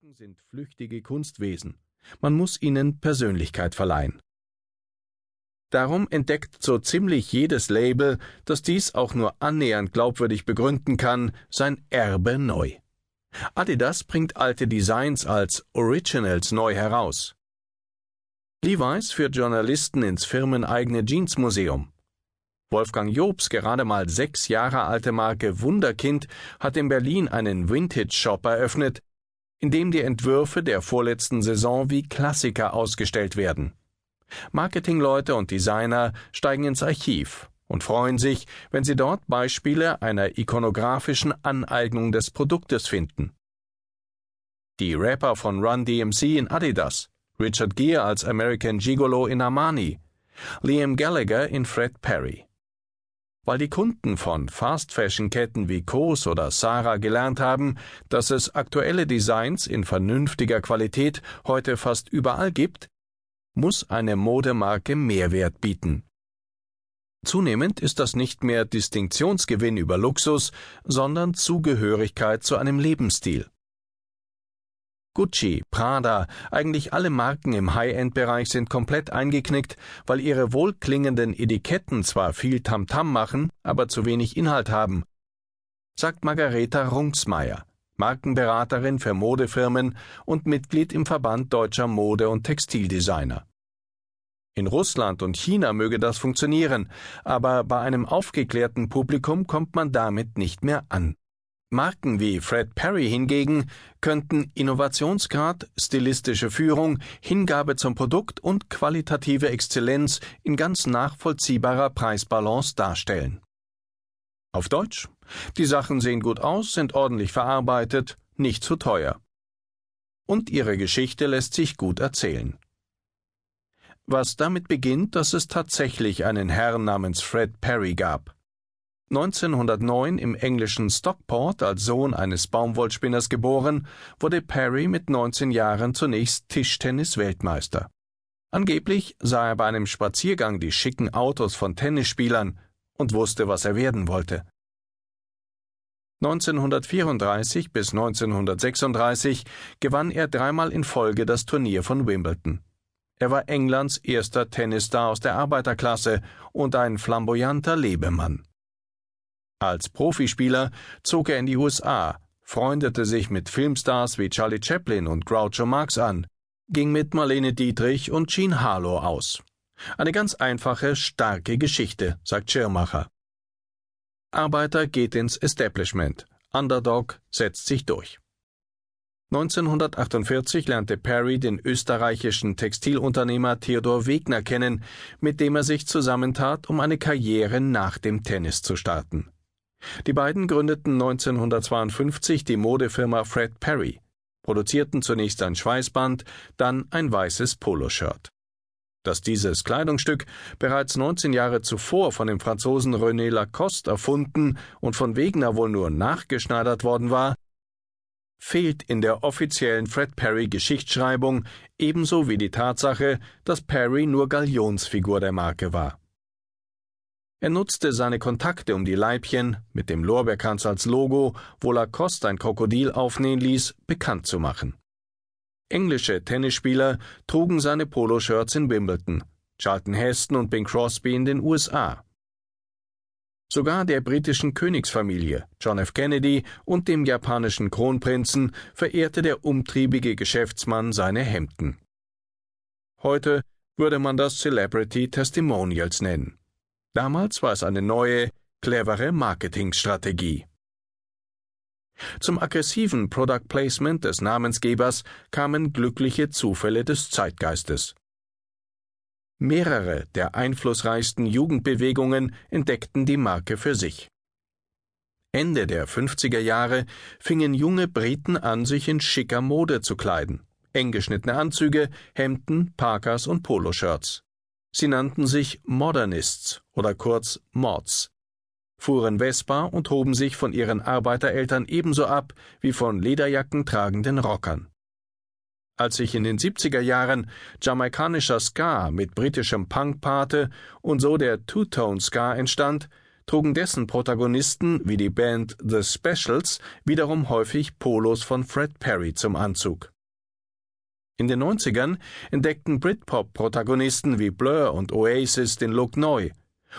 Marken sind flüchtige Kunstwesen. Man muss ihnen Persönlichkeit verleihen. Darum entdeckt so ziemlich jedes Label, das dies auch nur annähernd glaubwürdig begründen kann, sein Erbe neu. Adidas bringt alte Designs als Originals neu heraus. Levi's führt Journalisten ins firmeneigene Jeansmuseum. Wolfgang Jobs gerade mal sechs Jahre alte Marke Wunderkind hat in Berlin einen Vintage-Shop eröffnet, in dem die Entwürfe der vorletzten Saison wie Klassiker ausgestellt werden. Marketingleute und Designer steigen ins Archiv und freuen sich, wenn sie dort Beispiele einer ikonografischen Aneignung des Produktes finden. Die Rapper von Run DMC in Adidas, Richard Gere als American Gigolo in Armani, Liam Gallagher in Fred Perry weil die Kunden von Fast-Fashion-Ketten wie Kos oder Sarah gelernt haben, dass es aktuelle Designs in vernünftiger Qualität heute fast überall gibt, muss eine Modemarke Mehrwert bieten. Zunehmend ist das nicht mehr Distinktionsgewinn über Luxus, sondern Zugehörigkeit zu einem Lebensstil. Gucci, Prada, eigentlich alle Marken im High-End-Bereich sind komplett eingeknickt, weil ihre wohlklingenden Etiketten zwar viel Tamtam machen, aber zu wenig Inhalt haben, sagt Margareta Runksmeier, Markenberaterin für Modefirmen und Mitglied im Verband deutscher Mode- und Textildesigner. In Russland und China möge das funktionieren, aber bei einem aufgeklärten Publikum kommt man damit nicht mehr an. Marken wie Fred Perry hingegen könnten Innovationsgrad, stilistische Führung, Hingabe zum Produkt und qualitative Exzellenz in ganz nachvollziehbarer Preisbalance darstellen. Auf Deutsch, die Sachen sehen gut aus, sind ordentlich verarbeitet, nicht zu teuer. Und ihre Geschichte lässt sich gut erzählen. Was damit beginnt, dass es tatsächlich einen Herrn namens Fred Perry gab. 1909 im englischen Stockport als Sohn eines Baumwollspinners geboren, wurde Perry mit 19 Jahren zunächst Tischtennis-Weltmeister. Angeblich sah er bei einem Spaziergang die schicken Autos von Tennisspielern und wusste, was er werden wollte. 1934 bis 1936 gewann er dreimal in Folge das Turnier von Wimbledon. Er war Englands erster Tennisstar aus der Arbeiterklasse und ein flamboyanter Lebemann. Als Profispieler zog er in die USA, freundete sich mit Filmstars wie Charlie Chaplin und Groucho Marx an, ging mit Marlene Dietrich und Jean Harlow aus. Eine ganz einfache, starke Geschichte, sagt Schirmacher. Arbeiter geht ins Establishment. Underdog setzt sich durch. 1948 lernte Perry den österreichischen Textilunternehmer Theodor Wegner kennen, mit dem er sich zusammentat, um eine Karriere nach dem Tennis zu starten. Die beiden gründeten 1952 die Modefirma Fred Perry, produzierten zunächst ein Schweißband, dann ein weißes Poloshirt. Dass dieses Kleidungsstück bereits 19 Jahre zuvor von dem Franzosen René Lacoste erfunden und von Wegner wohl nur nachgeschneidert worden war, fehlt in der offiziellen Fred Perry Geschichtsschreibung ebenso wie die Tatsache, dass Perry nur Galionsfigur der Marke war. Er nutzte seine Kontakte um die Leibchen, mit dem Lorbeerkranz als Logo, wo Lacoste ein Krokodil aufnähen ließ, bekannt zu machen. Englische Tennisspieler trugen seine Poloshirts in Wimbledon, Charlton Heston und Bing Crosby in den USA. Sogar der britischen Königsfamilie, John F. Kennedy und dem japanischen Kronprinzen verehrte der umtriebige Geschäftsmann seine Hemden. Heute würde man das Celebrity Testimonials nennen. Damals war es eine neue, clevere Marketingstrategie. Zum aggressiven Product Placement des Namensgebers kamen glückliche Zufälle des Zeitgeistes. Mehrere der einflussreichsten Jugendbewegungen entdeckten die Marke für sich. Ende der 50er Jahre fingen junge Briten an, sich in schicker Mode zu kleiden. Eng geschnittene Anzüge, Hemden, Parkas und Poloshirts. Sie nannten sich Modernists oder kurz Mods, fuhren Vespa und hoben sich von ihren Arbeitereltern ebenso ab wie von Lederjacken tragenden Rockern. Als sich in den 70er Jahren jamaikanischer Ska mit britischem Punk paarte und so der Two-Tone Ska entstand, trugen dessen Protagonisten wie die Band The Specials wiederum häufig Polos von Fred Perry zum Anzug. In den 90ern entdeckten Britpop-Protagonisten wie Blur und Oasis den Look neu.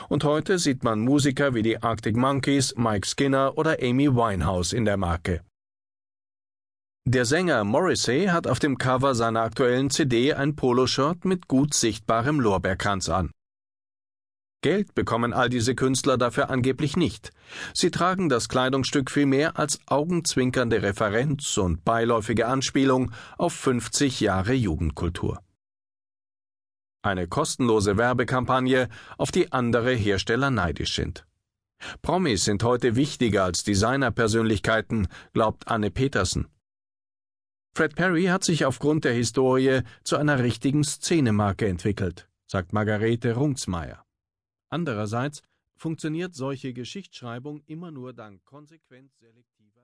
Und heute sieht man Musiker wie die Arctic Monkeys, Mike Skinner oder Amy Winehouse in der Marke. Der Sänger Morrissey hat auf dem Cover seiner aktuellen CD ein Poloshirt mit gut sichtbarem Lorbeerkranz an. Geld bekommen all diese Künstler dafür angeblich nicht. Sie tragen das Kleidungsstück vielmehr als augenzwinkernde Referenz und beiläufige Anspielung auf 50 Jahre Jugendkultur. Eine kostenlose Werbekampagne, auf die andere Hersteller neidisch sind. Promis sind heute wichtiger als Designerpersönlichkeiten, glaubt Anne Petersen. Fred Perry hat sich aufgrund der Historie zu einer richtigen Szenemarke entwickelt, sagt Margarete Runzmeier. Andererseits funktioniert solche Geschichtsschreibung immer nur dank konsequent selektiver